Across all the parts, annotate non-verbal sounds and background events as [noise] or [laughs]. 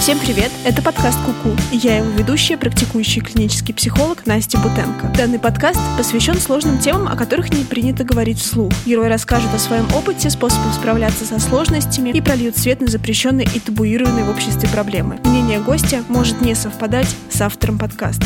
Всем привет! Это подкаст Куку, и я его ведущая, практикующий клинический психолог Настя Бутенко. Данный подкаст посвящен сложным темам, о которых не принято говорить вслух. Герои расскажут о своем опыте, способах справляться со сложностями и прольют свет на запрещенные и табуированные в обществе проблемы. Мнение гостя может не совпадать с автором подкаста.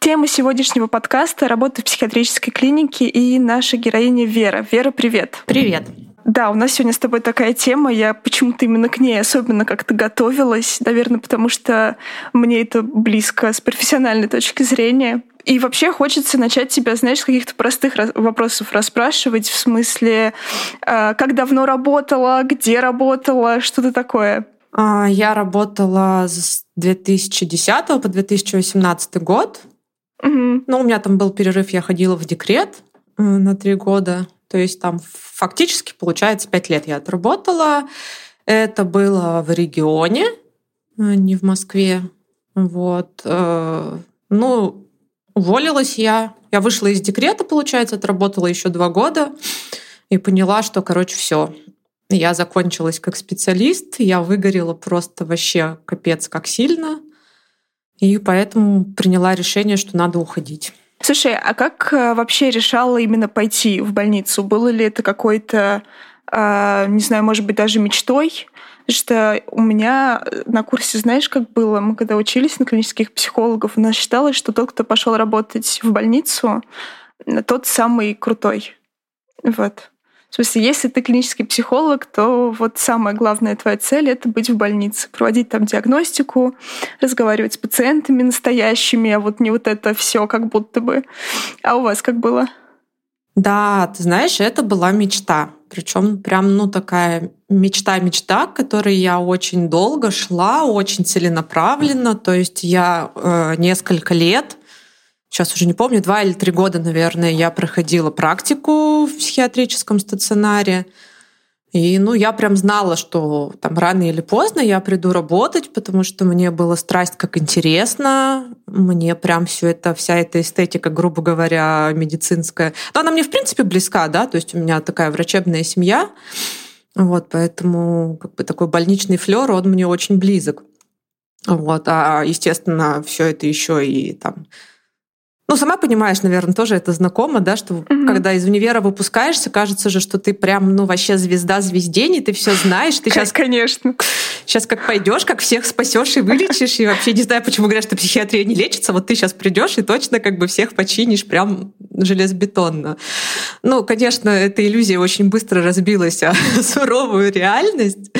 Тема сегодняшнего подкаста — работа в психиатрической клинике и наша героиня Вера. Вера, привет! Привет! Да, у нас сегодня с тобой такая тема. Я почему-то именно к ней особенно как-то готовилась. Наверное, потому что мне это близко с профессиональной точки зрения. И вообще хочется начать тебя, знаешь, с каких-то простых вопросов расспрашивать, в смысле, а, как давно работала, где работала, что-то такое. А, я работала с 2010 по 2018 год. Угу. Ну, у меня там был перерыв, я ходила в декрет э, на три года. То есть там фактически, получается, пять лет я отработала. Это было в регионе, а не в Москве. Вот. Э, ну, уволилась я. Я вышла из декрета, получается, отработала еще два года и поняла, что, короче, все. Я закончилась как специалист, я выгорела просто вообще капец как сильно. И поэтому приняла решение, что надо уходить. Слушай, а как э, вообще решала именно пойти в больницу? Было ли это какой-то, а, не знаю, может быть, даже мечтой? что у меня на курсе, знаешь, как было? Мы когда учились на клинических психологов, у нас считалось, что тот, кто пошел работать в больницу, тот самый крутой. Вот. В смысле, если ты клинический психолог, то вот самая главная твоя цель — это быть в больнице, проводить там диагностику, разговаривать с пациентами настоящими, а вот не вот это все как будто бы. А у вас как было? Да, ты знаешь, это была мечта. Причем прям, ну, такая мечта-мечта, к которой я очень долго шла, очень целенаправленно. То есть я э, несколько лет сейчас уже не помню, два или три года, наверное, я проходила практику в психиатрическом стационаре. И ну, я прям знала, что там рано или поздно я приду работать, потому что мне было страсть как интересно. Мне прям все это, вся эта эстетика, грубо говоря, медицинская. Но она мне, в принципе, близка, да, то есть у меня такая врачебная семья. Вот, поэтому как бы такой больничный флер, он мне очень близок. Вот, а, естественно, все это еще и там ну, сама понимаешь, наверное, тоже это знакомо, да, что mm-hmm. когда из универа выпускаешься, кажется же, что ты прям, ну, вообще звезда звездений, ты все знаешь, ты сейчас... Конечно. Сейчас как пойдешь, как всех спасешь и вылечишь, и вообще не знаю, почему говорят, что психиатрия не лечится, вот ты сейчас придешь и точно как бы всех починишь прям железобетонно. Ну, конечно, эта иллюзия очень быстро разбилась о [laughs] суровую реальность.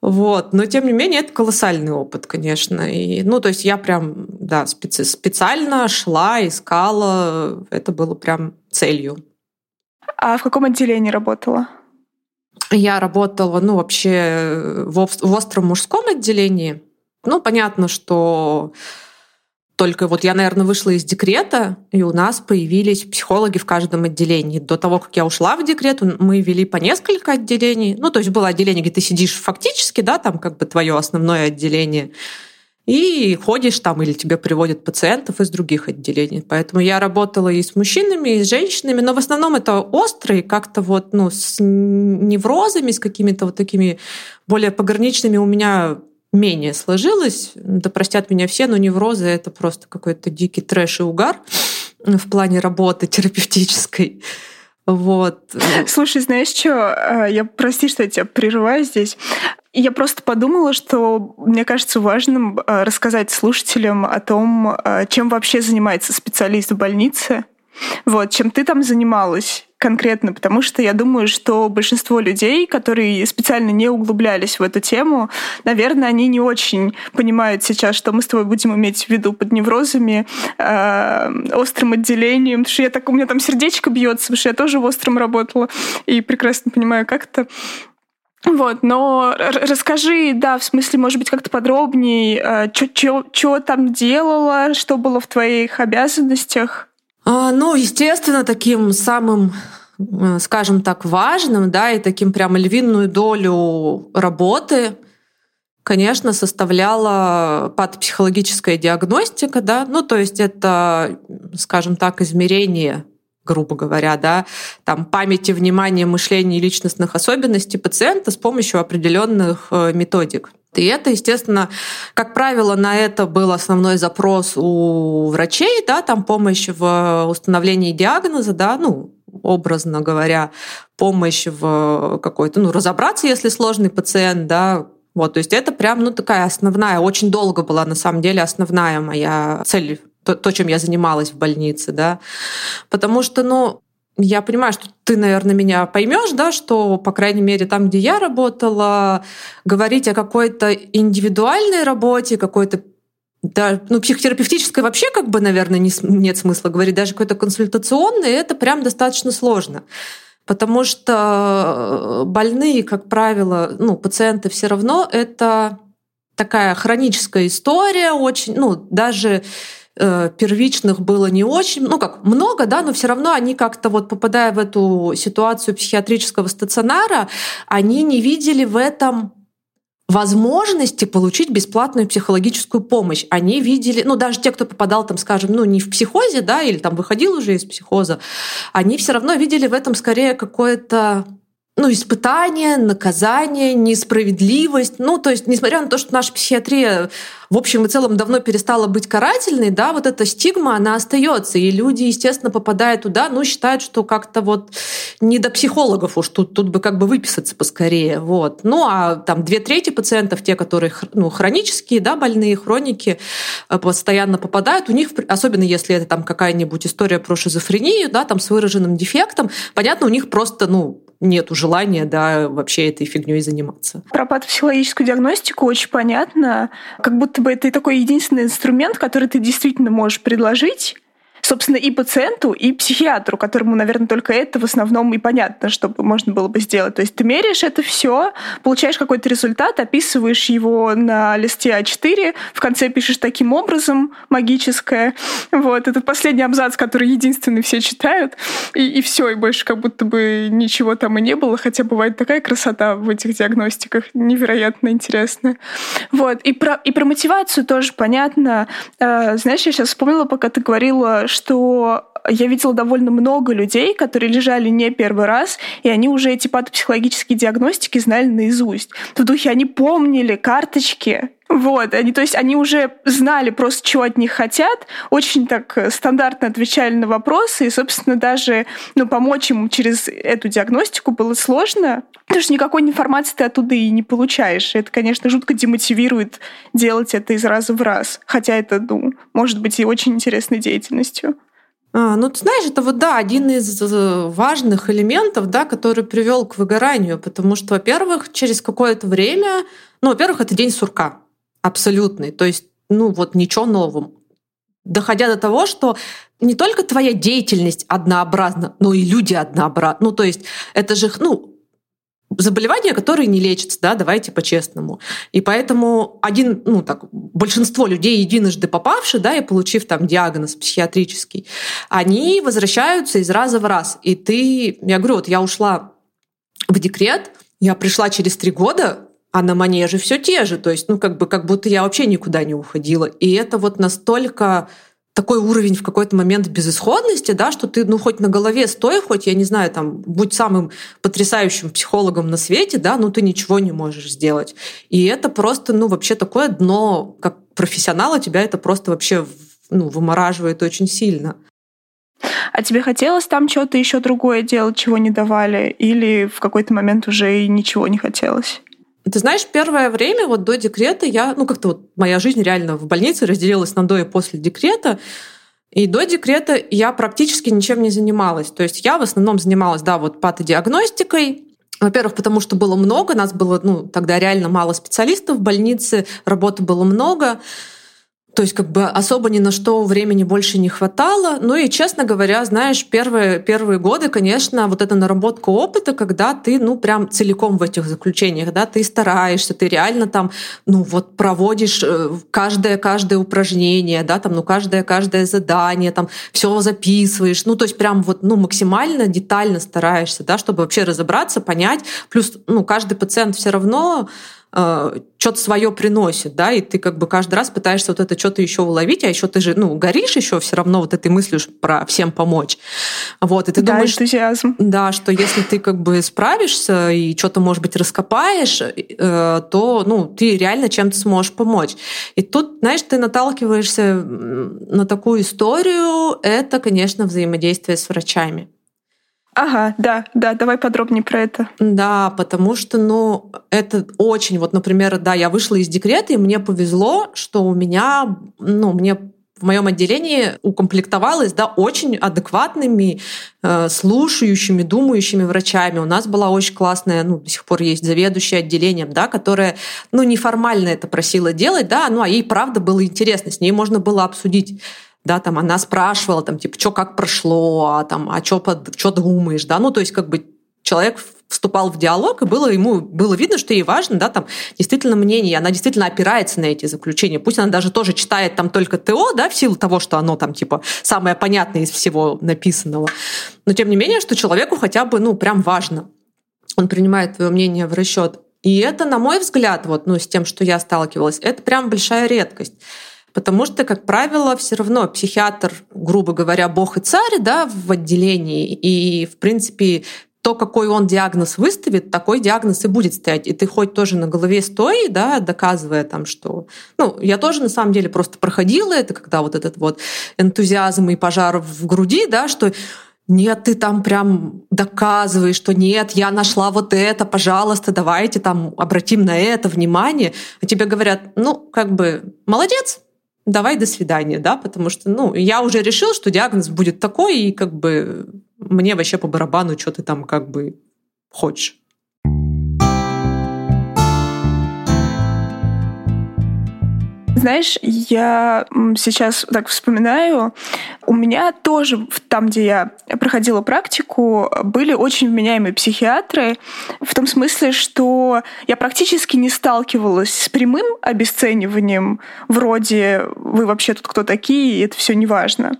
Вот. Но, тем не менее, это колоссальный опыт, конечно. И, ну, то есть я прям, да, специ- специально шла, искала. Это было прям целью. А в каком отделении работала? Я работала, ну, вообще в, в остром мужском отделении. Ну, понятно, что только вот я, наверное, вышла из декрета, и у нас появились психологи в каждом отделении. До того, как я ушла в декрет, мы вели по несколько отделений. Ну, то есть было отделение, где ты сидишь фактически, да, там как бы твое основное отделение, и ходишь там, или тебе приводят пациентов из других отделений. Поэтому я работала и с мужчинами, и с женщинами, но в основном это острые, как-то вот, ну, с неврозами, с какими-то вот такими более пограничными у меня менее сложилось. Да простят меня все, но неврозы — это просто какой-то дикий трэш и угар в плане работы терапевтической. Вот. Слушай, знаешь что? А, я прости, что я тебя прерываю здесь. Я просто подумала, что мне кажется важным а, рассказать слушателям о том, а, чем вообще занимается специалист в больнице, вот, чем ты там занималась конкретно, потому что я думаю, что большинство людей, которые специально не углублялись в эту тему, наверное, они не очень понимают сейчас, что мы с тобой будем иметь в виду под неврозами, э, острым отделением, потому что я так, у меня там сердечко бьется, потому что я тоже в остром работала и прекрасно понимаю, как это. Вот, но расскажи, да, в смысле, может быть, как-то подробнее, э, что там делала, что было в твоих обязанностях? А, ну, естественно, таким самым э, скажем так, важным, да, и таким прямо львиную долю работы, конечно, составляла патопсихологическая диагностика, да, ну, то есть это, скажем так, измерение грубо говоря, да, там памяти, внимания, мышления и личностных особенностей пациента с помощью определенных э, методик. И это, естественно, как правило, на это был основной запрос у врачей, да, там помощь в установлении диагноза, да, ну, образно говоря, помощь в какой-то, ну, разобраться, если сложный пациент, да, вот, то есть это прям, ну, такая основная, очень долго была, на самом деле, основная моя цель, то, то чем я занималась в больнице, да, потому что, ну, я понимаю, что ты, наверное, меня поймешь, да, что, по крайней мере, там, где я работала, говорить о какой-то индивидуальной работе, какой-то да, ну, психотерапевтической вообще, как бы, наверное, не, нет смысла говорить, даже какой-то консультационной, это прям достаточно сложно. Потому что больные, как правило, ну, пациенты все равно это такая хроническая история, очень, ну, даже Э, первичных было не очень, ну как много, да, но все равно они как-то вот попадая в эту ситуацию психиатрического стационара, они не видели в этом возможности получить бесплатную психологическую помощь. Они видели, ну даже те, кто попадал там, скажем, ну не в психозе, да, или там выходил уже из психоза, они все равно видели в этом скорее какое-то ну, испытание, наказание, несправедливость. Ну, то есть, несмотря на то, что наша психиатрия в общем и целом давно перестала быть карательной, да, вот эта стигма, она остается, и люди, естественно, попадая туда, ну, считают, что как-то вот не до психологов уж тут, тут бы как бы выписаться поскорее, вот. Ну, а там две трети пациентов, те, которые, ну, хронические, да, больные, хроники, э, постоянно попадают, у них, особенно если это там какая-нибудь история про шизофрению, да, там с выраженным дефектом, понятно, у них просто, ну, нету желания, да, вообще этой фигней заниматься. Про патопсихологическую диагностику очень понятно. Как будто бы это такой единственный инструмент, который ты действительно можешь предложить собственно, и пациенту, и психиатру, которому, наверное, только это в основном и понятно, чтобы можно было бы сделать. То есть ты меряешь это все, получаешь какой-то результат, описываешь его на листе А4, в конце пишешь таким образом, магическое. Вот, это последний абзац, который единственный все читают, и, и все, и больше как будто бы ничего там и не было, хотя бывает такая красота в этих диагностиках, невероятно интересная. Вот, и про, и про мотивацию тоже понятно. Э, знаешь, я сейчас вспомнила, пока ты говорила, что я видела довольно много людей, которые лежали не первый раз, и они уже эти патопсихологические диагностики знали наизусть. В духе они помнили карточки, вот, они, то есть они уже знали просто, чего от них хотят, очень так стандартно отвечали на вопросы, и, собственно, даже ну, помочь им через эту диагностику было сложно, потому что никакой информации ты оттуда и не получаешь. И это, конечно, жутко демотивирует делать это из раза в раз, хотя это, ну, может быть и очень интересной деятельностью. А, ну, ты знаешь, это вот, да, один из важных элементов, да, который привел к выгоранию, потому что, во-первых, через какое-то время, ну, во-первых, это день сурка абсолютный, то есть, ну, вот ничего нового. Доходя до того, что не только твоя деятельность однообразна, но и люди однообразны. Ну, то есть это же, ну, заболевания, которые не лечатся, да, давайте по-честному. И поэтому один, ну так, большинство людей, единожды попавшие, да, и получив там диагноз психиатрический, они возвращаются из раза в раз. И ты, я говорю, вот я ушла в декрет, я пришла через три года, а на манеже все те же. То есть, ну, как бы, как будто я вообще никуда не уходила. И это вот настолько такой уровень в какой-то момент безысходности, да, что ты, ну, хоть на голове стой, хоть, я не знаю, там, будь самым потрясающим психологом на свете, да, ну, ты ничего не можешь сделать. И это просто, ну, вообще такое дно, как профессионала тебя это просто вообще, ну, вымораживает очень сильно. А тебе хотелось там что-то еще другое делать, чего не давали? Или в какой-то момент уже и ничего не хотелось? Ты знаешь, первое время, вот до декрета, я, ну как-то вот моя жизнь реально в больнице разделилась на до и после декрета. И до декрета я практически ничем не занималась. То есть я в основном занималась, да, вот патодиагностикой, во-первых, потому что было много, нас было, ну, тогда реально мало специалистов в больнице, работы было много. То есть как бы особо ни на что времени больше не хватало. Ну и, честно говоря, знаешь, первые, первые годы, конечно, вот эта наработка опыта, когда ты, ну, прям целиком в этих заключениях, да, ты стараешься, ты реально там, ну, вот проводишь э, каждое-каждое упражнение, да, там, ну, каждое-каждое задание, там, все записываешь, ну, то есть прям вот, ну, максимально детально стараешься, да, чтобы вообще разобраться, понять. Плюс, ну, каждый пациент все равно э, что-то свое приносит, да, и ты как бы каждый раз пытаешься вот это что-то еще уловить, а еще ты же, ну, горишь еще все равно вот этой мыслью про всем помочь. Вот, и ты да, думаешь, энтузиазм. да, что если ты как бы справишься и что-то, может быть, раскопаешь, э, то, ну, ты реально чем-то сможешь помочь. И тут, знаешь, ты наталкиваешься на такую историю, это, конечно, взаимодействие с врачами. Ага, да, да, давай подробнее про это. Да, потому что, ну, это очень, вот, например, да, я вышла из декрета, и мне повезло, что у меня, ну, мне в моем отделении укомплектовалось да, очень адекватными, э, слушающими, думающими врачами. У нас была очень классная, ну, до сих пор есть заведующая отделением, да, которая ну, неформально это просила делать, да, ну, а ей правда было интересно, с ней можно было обсудить да, там она спрашивала, там, типа, что как прошло, а там, а что думаешь, да, ну, то есть как бы человек вступал в диалог, и было ему было видно, что ей важно, да, там действительно мнение, она действительно опирается на эти заключения. Пусть она даже тоже читает там только ТО, да, в силу того, что оно там типа самое понятное из всего написанного. Но тем не менее, что человеку хотя бы, ну, прям важно. Он принимает твое мнение в расчет. И это, на мой взгляд, вот, ну, с тем, что я сталкивалась, это прям большая редкость. Потому что, как правило, все равно психиатр, грубо говоря, бог и царь да, в отделении. И, в принципе, то, какой он диагноз выставит, такой диагноз и будет стоять. И ты хоть тоже на голове стой, да, доказывая там, что... Ну, я тоже на самом деле просто проходила это, когда вот этот вот энтузиазм и пожар в груди, да, что нет, ты там прям доказываешь, что нет, я нашла вот это, пожалуйста, давайте там обратим на это внимание. А тебе говорят, ну, как бы, молодец, давай до свидания, да, потому что, ну, я уже решил, что диагноз будет такой, и как бы мне вообще по барабану, что ты там как бы хочешь. Знаешь, я сейчас так вспоминаю, у меня тоже там, где я проходила практику, были очень вменяемые психиатры, в том смысле, что я практически не сталкивалась с прямым обесцениванием, вроде «вы вообще тут кто такие?» и это все неважно.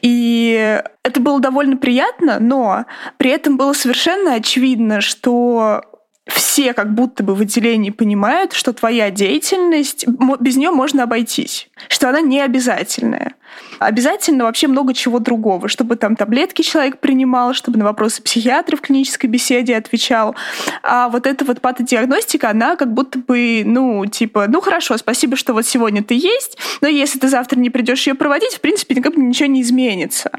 И это было довольно приятно, но при этом было совершенно очевидно, что все как будто бы в отделении понимают, что твоя деятельность, без нее можно обойтись, что она не обязательная. Обязательно вообще много чего другого, чтобы там таблетки человек принимал, чтобы на вопросы психиатра в клинической беседе отвечал. А вот эта вот патодиагностика, она как будто бы, ну, типа, ну хорошо, спасибо, что вот сегодня ты есть, но если ты завтра не придешь ее проводить, в принципе, никак ничего не изменится.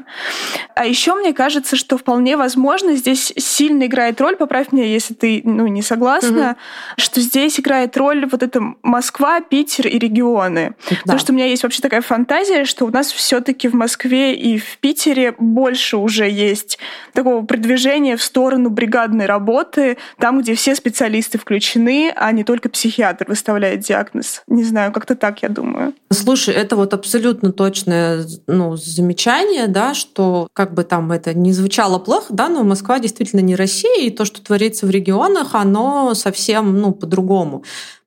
А еще мне кажется, что вполне возможно здесь сильно играет роль, поправь меня, если ты, ну, не согласна, угу. что здесь играет роль вот это Москва, Питер и регионы. Да. Потому что у меня есть вообще такая фантазия, что у нас все-таки в Москве и в Питере больше уже есть такого продвижения в сторону бригадной работы, там, где все специалисты включены, а не только психиатр выставляет диагноз. Не знаю, как-то так, я думаю. Слушай, это вот абсолютно точное ну, замечание, да, что как бы там это не звучало плохо, да, но Москва действительно не Россия, и то, что творится в регионах, оно совсем ну, по-другому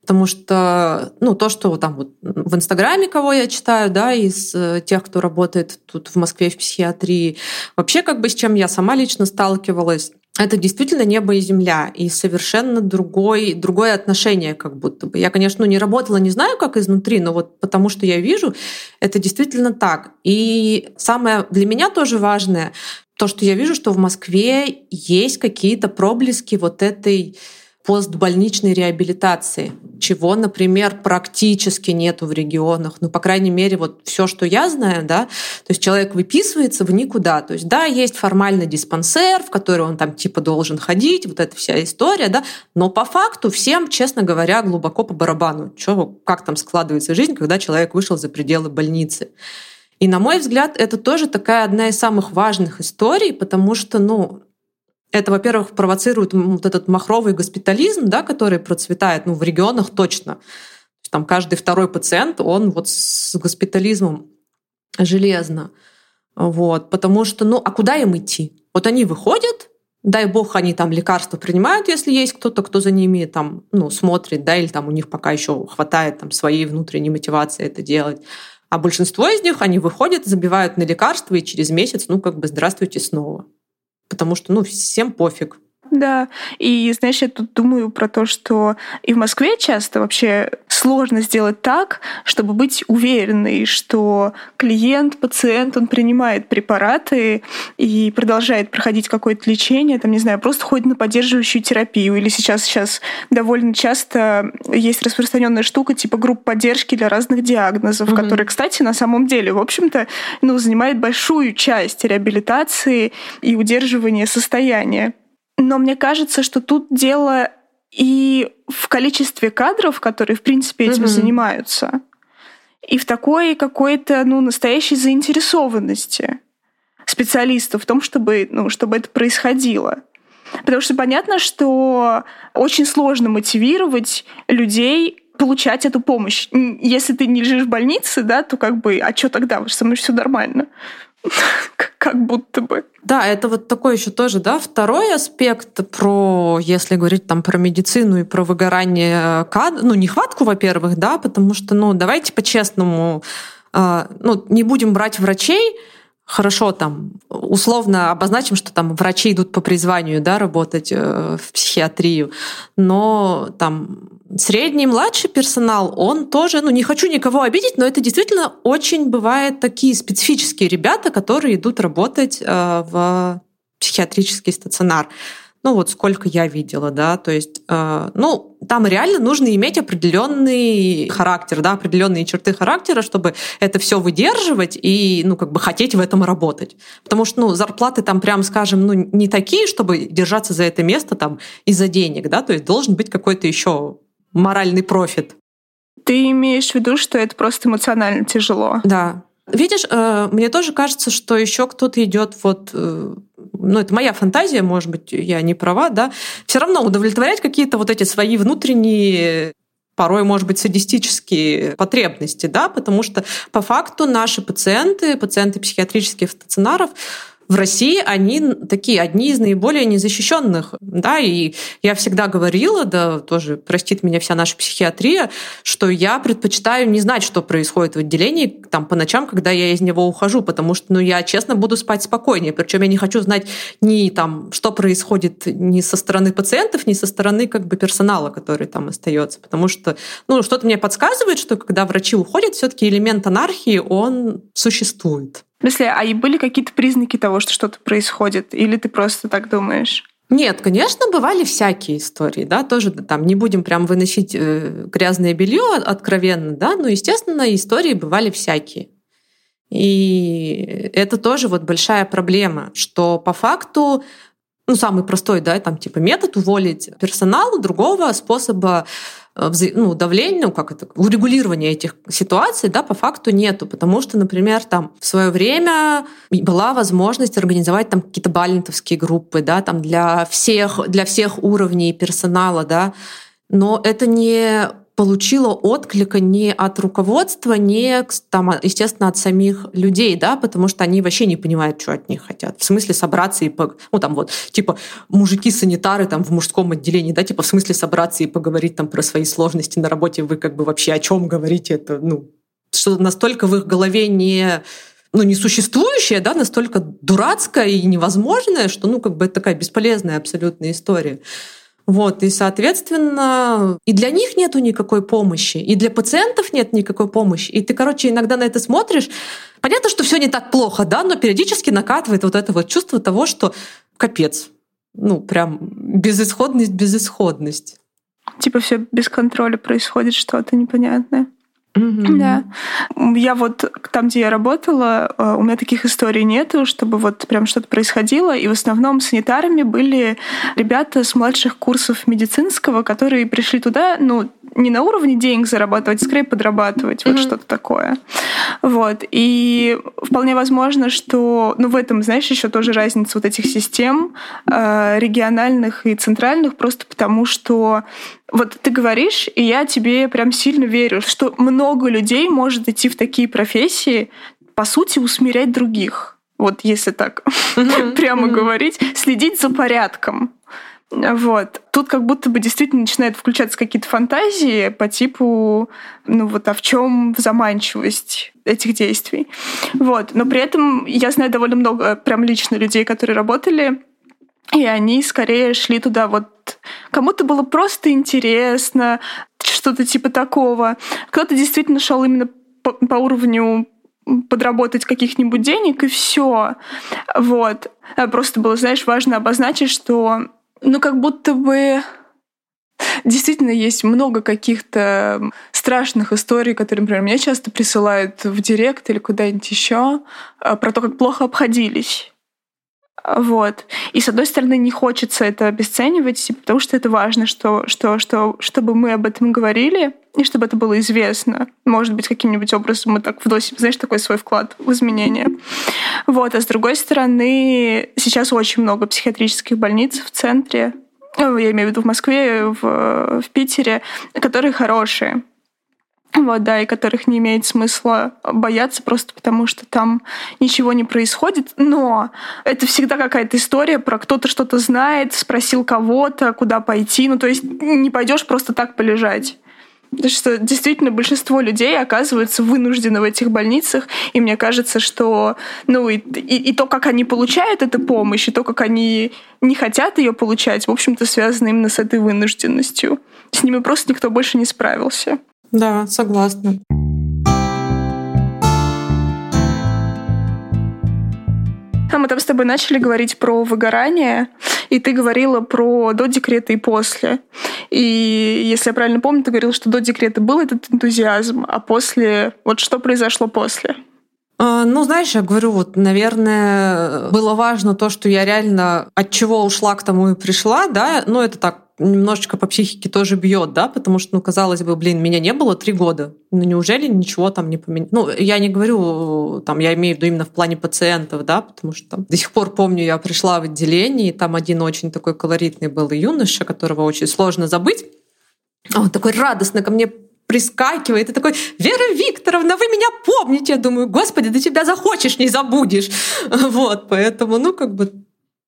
потому что ну, то, что там вот в Инстаграме, кого я читаю, да, из э, тех, кто работает тут в Москве в психиатрии, вообще как бы с чем я сама лично сталкивалась, это действительно небо и земля, и совершенно другой, другое отношение как будто бы. Я, конечно, ну, не работала, не знаю, как изнутри, но вот потому что я вижу, это действительно так. И самое для меня тоже важное, то, что я вижу, что в Москве есть какие-то проблески вот этой постбольничной реабилитации, чего, например, практически нету в регионах. Ну, по крайней мере, вот все, что я знаю, да, то есть человек выписывается в никуда. То есть, да, есть формальный диспансер, в который он там типа должен ходить, вот эта вся история, да, но по факту всем, честно говоря, глубоко по барабану, что, как там складывается жизнь, когда человек вышел за пределы больницы. И, на мой взгляд, это тоже такая одна из самых важных историй, потому что, ну, это, во-первых, провоцирует вот этот махровый госпитализм, да, который процветает ну, в регионах точно. Там каждый второй пациент, он вот с госпитализмом железно. Вот, потому что, ну, а куда им идти? Вот они выходят, дай бог, они там лекарства принимают, если есть кто-то, кто за ними там, ну, смотрит, да, или там у них пока еще хватает там своей внутренней мотивации это делать. А большинство из них, они выходят, забивают на лекарства, и через месяц, ну, как бы, здравствуйте снова потому что, ну, всем пофиг. Да, и знаешь, я тут думаю про то, что и в Москве часто вообще сложно сделать так, чтобы быть уверенной, что клиент, пациент, он принимает препараты и продолжает проходить какое-то лечение, там, не знаю, просто ходит на поддерживающую терапию. Или сейчас, сейчас довольно часто есть распространенная штука типа групп поддержки для разных диагнозов, mm-hmm. которые, кстати, на самом деле, в общем-то, ну, занимает большую часть реабилитации и удерживания состояния. Но мне кажется, что тут дело и в количестве кадров, которые, в принципе, этим mm-hmm. занимаются, и в такой какой-то, ну, настоящей заинтересованности специалистов в том, чтобы, ну, чтобы это происходило. Потому что понятно, что очень сложно мотивировать людей получать эту помощь. Если ты не лежишь в больнице, да, то как бы, а что тогда? Со мной все нормально. [laughs] как будто бы. Да, это вот такой еще тоже, да, второй аспект про, если говорить там про медицину и про выгорание кадр, ну, нехватку, во-первых, да, потому что, ну, давайте по-честному, э, ну, не будем брать врачей, хорошо там условно обозначим, что там врачи идут по призванию, да, работать э, в психиатрию, но там средний, младший персонал, он тоже, ну не хочу никого обидеть, но это действительно очень бывает такие специфические ребята, которые идут работать э, в психиатрический стационар ну вот сколько я видела, да, то есть, э, ну, там реально нужно иметь определенный характер, да, определенные черты характера, чтобы это все выдерживать и, ну, как бы хотеть в этом работать. Потому что, ну, зарплаты там, прям скажем, ну, не такие, чтобы держаться за это место там из-за денег, да, то есть должен быть какой-то еще моральный профит. Ты имеешь в виду, что это просто эмоционально тяжело? Да, Видишь, э, мне тоже кажется, что еще кто-то идет вот э, ну, это моя фантазия, может быть, я не права, да, все равно удовлетворять какие-то вот эти свои внутренние порой, может быть, садистические потребности, да, потому что по факту наши пациенты, пациенты психиатрических стационаров, в России они такие одни из наиболее незащищенных. Да, и я всегда говорила, да, тоже простит меня вся наша психиатрия, что я предпочитаю не знать, что происходит в отделении там по ночам, когда я из него ухожу, потому что, ну, я честно буду спать спокойнее. Причем я не хочу знать ни там, что происходит ни со стороны пациентов, ни со стороны как бы персонала, который там остается, потому что, ну, что-то мне подсказывает, что когда врачи уходят, все-таки элемент анархии он существует. В смысле, а и были какие-то признаки того, что что-то происходит? Или ты просто так думаешь? Нет, конечно, бывали всякие истории, да, тоже там не будем прям выносить э, грязное белье откровенно, да, но, естественно, истории бывали всякие. И это тоже вот большая проблема, что по факту ну, самый простой, да, там, типа, метод уволить персонал, другого способа Э, ну, давления, ну, как это, урегулирования этих ситуаций, да, по факту нету, потому что, например, там в свое время была возможность организовать там какие-то балентовские группы, да, там для всех, для всех уровней персонала, да, но это не получила отклика не от руководства, не, там, естественно, от самих людей, да, потому что они вообще не понимают, что от них хотят. В смысле собраться и, по... ну, там вот, типа, мужики-санитары там в мужском отделении, да, типа, в смысле собраться и поговорить там про свои сложности на работе, вы как бы вообще о чем говорите, это, ну, что настолько в их голове не ну, несуществующее, да, настолько дурацкое и невозможное, что, ну, как бы это такая бесполезная абсолютная история. Вот, и, соответственно, и для них нету никакой помощи, и для пациентов нет никакой помощи. И ты, короче, иногда на это смотришь. Понятно, что все не так плохо, да, но периодически накатывает вот это вот чувство того, что капец. Ну, прям безысходность, безысходность. Типа все без контроля происходит что-то непонятное. Mm-hmm. Да. Я вот там, где я работала, э, у меня таких историй нету, чтобы вот прям что-то происходило. И в основном санитарами были ребята с младших курсов медицинского, которые пришли туда, ну, не на уровне денег зарабатывать, скорее подрабатывать, mm-hmm. вот что-то такое. Вот. И вполне возможно, что, ну, в этом, знаешь, еще тоже разница вот этих систем э, региональных и центральных, просто потому что вот ты говоришь, и я тебе прям сильно верю, что много людей может идти в такие профессии, по сути, усмирять других. Вот если так [laughs] прямо говорить, следить за порядком. Вот. Тут как будто бы действительно начинают включаться какие-то фантазии по типу, ну вот, а в чем заманчивость этих действий? Вот. Но при этом я знаю довольно много прям лично людей, которые работали И они скорее шли туда вот кому-то было просто интересно, что-то типа такого. Кто-то действительно шел именно по, по уровню подработать каких-нибудь денег и все. Вот. А просто было, знаешь, важно обозначить, что ну как будто бы Действительно, есть много каких-то страшных историй, которые, например, мне часто присылают в директ или куда-нибудь еще, а, про то, как плохо обходились. Вот. И с одной стороны, не хочется это обесценивать, типа, потому что это важно, что, что, что, чтобы мы об этом говорили, и чтобы это было известно. Может быть, каким-нибудь образом мы так вносим, знаешь, такой свой вклад в изменения. Вот. А с другой стороны, сейчас очень много психиатрических больниц в центре, ну, я имею в виду в Москве, в, в Питере, которые хорошие. Вот, да, и которых не имеет смысла бояться просто потому, что там ничего не происходит. Но это всегда какая-то история про кто-то что-то знает, спросил кого-то, куда пойти. Ну, то есть не пойдешь просто так полежать. Что действительно большинство людей оказываются вынуждены в этих больницах, и мне кажется, что ну и, и, и то, как они получают эту помощь, и то, как они не хотят ее получать, в общем-то, связано именно с этой вынужденностью. С ними просто никто больше не справился. Да, согласна. А мы там с тобой начали говорить про выгорание, и ты говорила про до декрета и после. И если я правильно помню, ты говорила, что до декрета был этот энтузиазм, а после... Вот что произошло после? А, ну, знаешь, я говорю, вот, наверное, было важно то, что я реально от чего ушла к тому и пришла, да, ну, это так немножечко по психике тоже бьет, да, потому что, ну, казалось бы, блин, меня не было три года. Ну, неужели ничего там не поменялось? Ну, я не говорю, там, я имею в виду именно в плане пациентов, да, потому что там, до сих пор помню, я пришла в отделение, и там один очень такой колоритный был юноша, которого очень сложно забыть. Он такой радостно ко мне прискакивает и такой, Вера Викторовна, вы меня помните? Я думаю, господи, ты тебя захочешь, не забудешь. [laughs] Вот, поэтому, ну, как бы,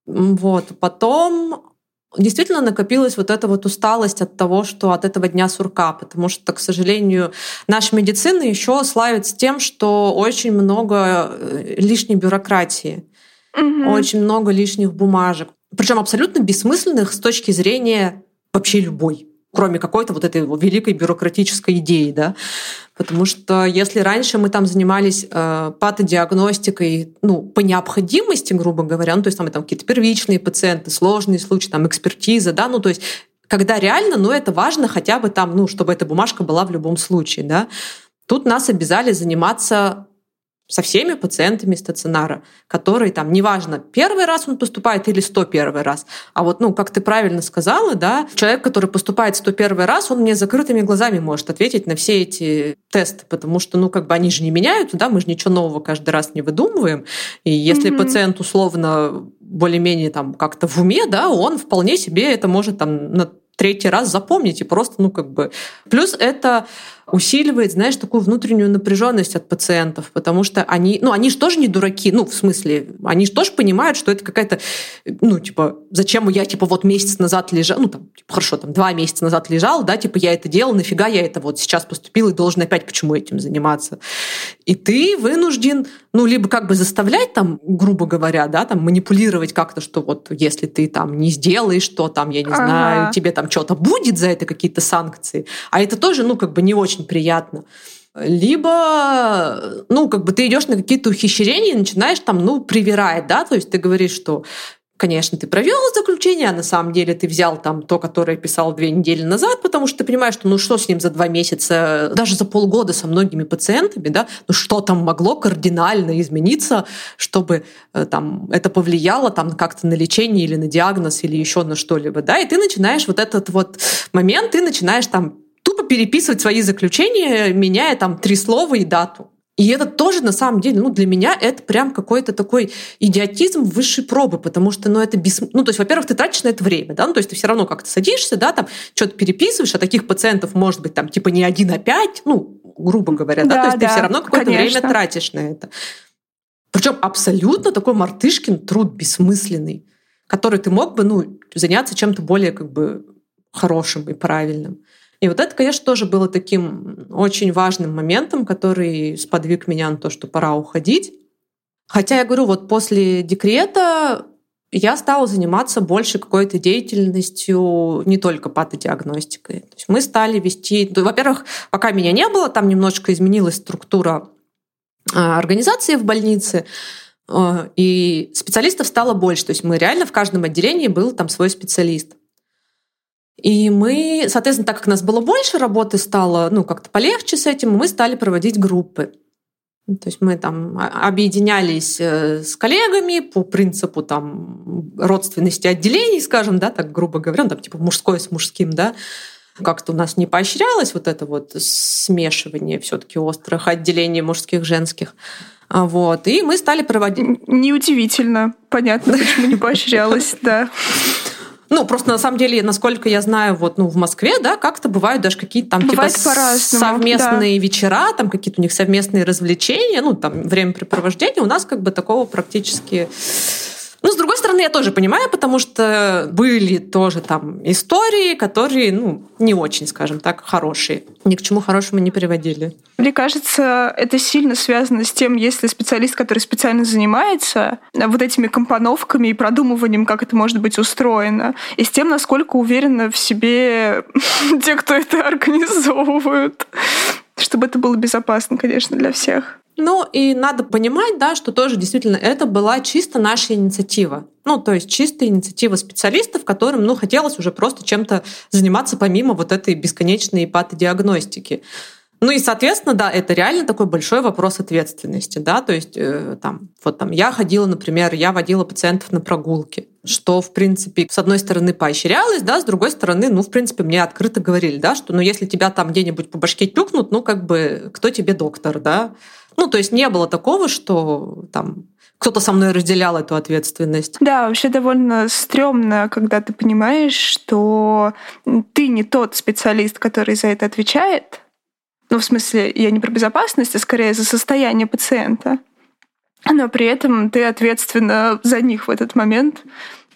вот. Потом действительно накопилась вот эта вот усталость от того, что от этого дня сурка, потому что, к сожалению, наша медицина еще славится тем, что очень много э, лишней бюрократии, угу. очень много лишних бумажек, причем абсолютно бессмысленных с точки зрения вообще любой кроме какой-то вот этой великой бюрократической идеи, да. Потому что если раньше мы там занимались э, патодиагностикой, ну, по необходимости, грубо говоря, ну, то есть там, там какие-то первичные пациенты, сложные случаи, там, экспертиза, да, ну, то есть когда реально, ну, это важно хотя бы там, ну, чтобы эта бумажка была в любом случае, да. Тут нас обязали заниматься со всеми пациентами стационара, которые там, неважно, первый раз он поступает или 101 раз, а вот, ну, как ты правильно сказала, да, человек, который поступает 101 раз, он мне закрытыми глазами может ответить на все эти тесты, потому что, ну, как бы они же не меняются, да, мы же ничего нового каждый раз не выдумываем, и если mm-hmm. пациент условно более-менее там как-то в уме, да, он вполне себе это может там на третий раз запомнить и просто, ну, как бы... Плюс это усиливает, знаешь, такую внутреннюю напряженность от пациентов, потому что они, ну, они же тоже не дураки, ну, в смысле, они же тоже понимают, что это какая-то, ну, типа, зачем я, типа, вот месяц назад лежал, ну, там, типа, хорошо, там, два месяца назад лежал, да, типа, я это делал, нафига я это вот сейчас поступил и должен опять почему этим заниматься. И ты вынужден, ну, либо как бы заставлять там, грубо говоря, да, там, манипулировать как-то, что вот если ты там не сделаешь, что там, я не ага. знаю, тебе там что-то будет за это, какие-то санкции. А это тоже, ну, как бы не очень очень приятно. Либо, ну, как бы ты идешь на какие-то ухищрения и начинаешь там, ну, привирать, да, то есть ты говоришь, что конечно, ты провел заключение, а на самом деле ты взял там то, которое писал две недели назад, потому что ты понимаешь, что ну что с ним за два месяца, даже за полгода со многими пациентами, да, ну что там могло кардинально измениться, чтобы э, там это повлияло там как-то на лечение или на диагноз или еще на что-либо, да, и ты начинаешь вот этот вот момент, ты начинаешь там переписывать свои заключения, меняя там три слова и дату. И это тоже, на самом деле, ну, для меня это прям какой-то такой идиотизм высшей пробы, потому что, ну, это бес... Ну, то есть, во-первых, ты тратишь на это время, да, ну, то есть ты все равно как-то садишься, да, там, что-то переписываешь, а таких пациентов может быть там, типа, не один, а пять, ну, грубо говоря, да, да то есть да, ты все равно какое-то время тратишь на это. Причем абсолютно такой мартышкин труд бессмысленный, который ты мог бы, ну, заняться чем-то более, как бы, хорошим и правильным. И вот это, конечно, тоже было таким очень важным моментом, который сподвиг меня на то, что пора уходить. Хотя я говорю, вот после декрета я стала заниматься больше какой-то деятельностью, не только патодиагностикой. То есть мы стали вести... Во-первых, пока меня не было, там немножко изменилась структура а, организации в больнице, а, и специалистов стало больше. То есть мы реально в каждом отделении был там свой специалист. И мы, соответственно, так как нас было больше, работы стало ну, как-то полегче с этим, мы стали проводить группы. Ну, то есть мы там объединялись э, с коллегами по принципу там родственности отделений, скажем, да, так грубо говоря, ну, там типа мужское с мужским, да, как-то у нас не поощрялось вот это вот смешивание все-таки острых отделений мужских, женских. А вот. И мы стали проводить... Неудивительно. Понятно, почему не [laughs] поощрялось, да. Ну, просто на самом деле, насколько я знаю, вот ну, в Москве, да, как-то бывают даже какие-то там типа совместные да. вечера, там какие-то у них совместные развлечения, ну, там времяпрепровождение. У нас как бы такого практически ну, с другой стороны, я тоже понимаю, потому что были тоже там истории, которые, ну, не очень, скажем так, хорошие. Ни к чему хорошему не приводили. Мне кажется, это сильно связано с тем, если специалист, который специально занимается вот этими компоновками и продумыванием, как это может быть устроено, и с тем, насколько уверенно в себе [laughs] те, кто это организовывают, чтобы это было безопасно, конечно, для всех. Ну и надо понимать, да, что тоже действительно это была чисто наша инициатива. Ну, то есть чистая инициатива специалистов, которым, ну, хотелось уже просто чем-то заниматься помимо вот этой бесконечной патодиагностики. Ну и, соответственно, да, это реально такой большой вопрос ответственности, да, то есть э, там, вот там я ходила, например, я водила пациентов на прогулки, что, в принципе, с одной стороны поощрялось, да, с другой стороны, ну, в принципе, мне открыто говорили, да, что, ну, если тебя там где-нибудь по башке тюкнут, ну, как бы, кто тебе доктор, да, ну, то есть не было такого, что там кто-то со мной разделял эту ответственность. Да, вообще довольно стрёмно, когда ты понимаешь, что ты не тот специалист, который за это отвечает. Ну, в смысле, я не про безопасность, а скорее за состояние пациента. Но при этом ты ответственна за них в этот момент.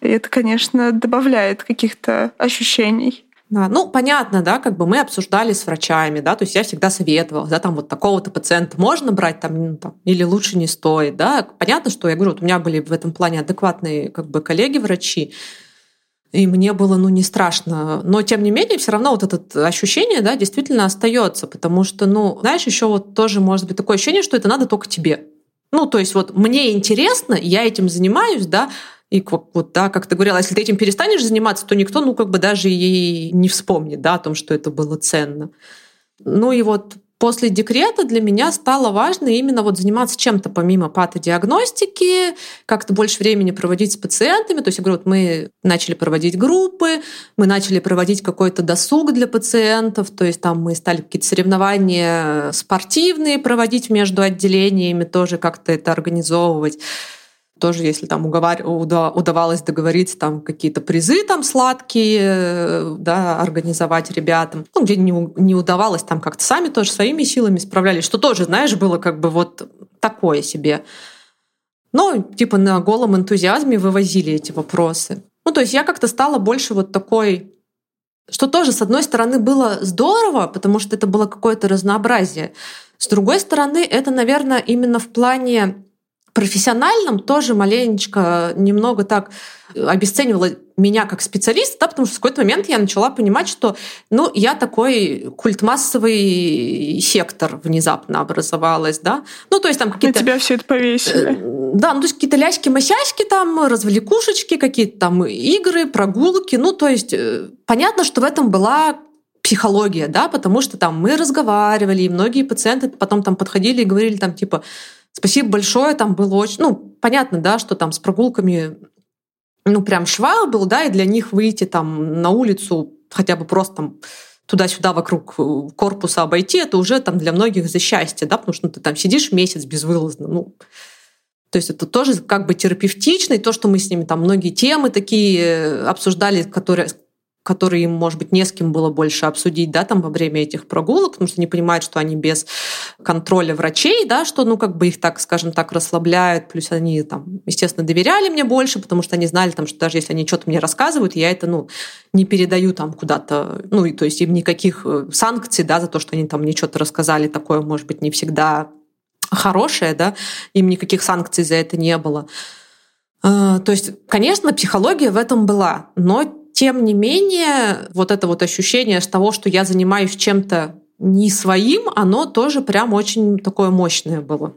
И это, конечно, добавляет каких-то ощущений. Да, ну, понятно, да, как бы мы обсуждали с врачами, да, то есть я всегда советовала, да, там вот такого-то пациента можно брать там, ну, там или лучше не стоит, да. Понятно, что я говорю, вот у меня были в этом плане адекватные как бы коллеги-врачи, и мне было, ну, не страшно. Но, тем не менее, все равно вот это ощущение, да, действительно остается, потому что, ну, знаешь, еще вот тоже может быть такое ощущение, что это надо только тебе. Ну, то есть вот мне интересно, я этим занимаюсь, да, и вот, да, как ты говорила, если ты этим перестанешь заниматься, то никто, ну, как бы даже и не вспомнит, да, о том, что это было ценно. Ну и вот после декрета для меня стало важно именно вот заниматься чем-то помимо патодиагностики, как-то больше времени проводить с пациентами. То есть, я говорю, вот мы начали проводить группы, мы начали проводить какой-то досуг для пациентов, то есть там мы стали какие-то соревнования спортивные проводить между отделениями, тоже как-то это организовывать тоже, если там уговар... удавалось договориться, там какие-то призы там сладкие, да, организовать ребятам. Ну, где не, не удавалось, там как-то сами тоже своими силами справлялись, что тоже, знаешь, было как бы вот такое себе. Но типа на голом энтузиазме вывозили эти вопросы. Ну, то есть я как-то стала больше вот такой что тоже, с одной стороны, было здорово, потому что это было какое-то разнообразие. С другой стороны, это, наверное, именно в плане профессиональном тоже маленечко немного так обесценивала меня как специалист, да, потому что в какой-то момент я начала понимать, что ну, я такой культмассовый сектор внезапно образовалась, да. Ну, то есть там какие-то... На тебя все это повесили. Э, да, ну, то есть какие-то ляськи-масяськи там, развлекушечки, какие-то там игры, прогулки. Ну, то есть э, понятно, что в этом была психология, да, потому что там мы разговаривали, и многие пациенты потом там подходили и говорили там типа, Спасибо большое, там было очень... Ну, понятно, да, что там с прогулками ну, прям швах был, да, и для них выйти там на улицу хотя бы просто там туда-сюда вокруг э, корпуса обойти, это уже там для многих за счастье, да, потому что ну, ты там сидишь месяц безвылазно, ну, то есть это тоже как бы терапевтично, и то, что мы с ними там многие темы такие э, обсуждали, которые, которые им, может быть, не с кем было больше обсудить, да, там во время этих прогулок, потому что они понимают, что они без контроля врачей, да, что, ну, как бы их так, скажем так, расслабляют, плюс они там, естественно, доверяли мне больше, потому что они знали, там, что даже если они что-то мне рассказывают, я это, ну, не передаю там куда-то, ну, и то есть им никаких э, санкций, да, за то, что они там мне что-то рассказали, такое, может быть, не всегда хорошее, да, им никаких санкций за это не было. А, то есть, конечно, психология в этом была, но тем не менее, вот это вот ощущение того, что я занимаюсь чем-то не своим, оно тоже прям очень такое мощное было.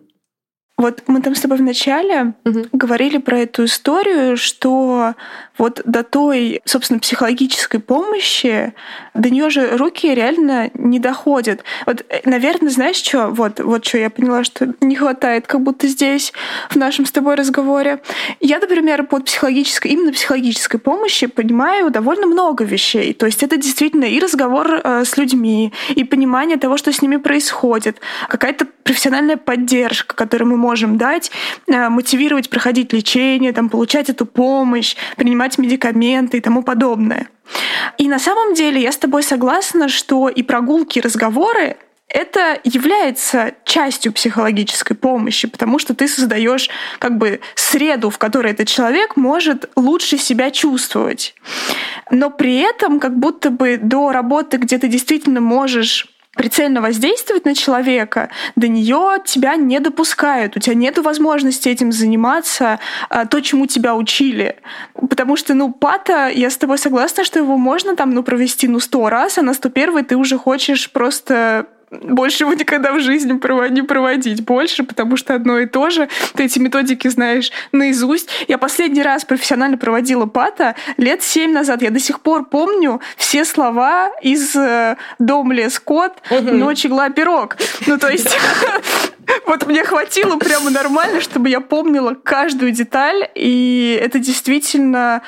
Вот мы там с тобой вначале угу. говорили про эту историю, что вот до той, собственно, психологической помощи до нее же руки реально не доходят. Вот, э, наверное, знаешь, что? Вот, вот что я поняла, что не хватает, как будто здесь в нашем с тобой разговоре. Я, например, под психологической, именно психологической помощи понимаю довольно много вещей. То есть это действительно и разговор э, с людьми, и понимание того, что с ними происходит, какая-то профессиональная поддержка, которую мы можем дать, э, мотивировать проходить лечение, там, получать эту помощь, принимать медикаменты и тому подобное. И на самом деле я с тобой согласна, что и прогулки, и разговоры это является частью психологической помощи, потому что ты создаешь как бы среду, в которой этот человек может лучше себя чувствовать. Но при этом как будто бы до работы, где ты действительно можешь прицельно воздействовать на человека, до нее тебя не допускают, у тебя нет возможности этим заниматься, а, то, чему тебя учили. Потому что, ну, пата, я с тобой согласна, что его можно там, ну, провести, ну, сто раз, а на сто первый ты уже хочешь просто больше его никогда в жизни не проводить больше, потому что одно и то же. Ты эти методики знаешь наизусть. Я последний раз профессионально проводила пата лет семь назад. Я до сих пор помню все слова из э, «Дом, лес, кот», «Ночь, игла, пирог». Ну, то есть... [laughs] Вот мне хватило прямо нормально, чтобы я помнила каждую деталь, и это действительно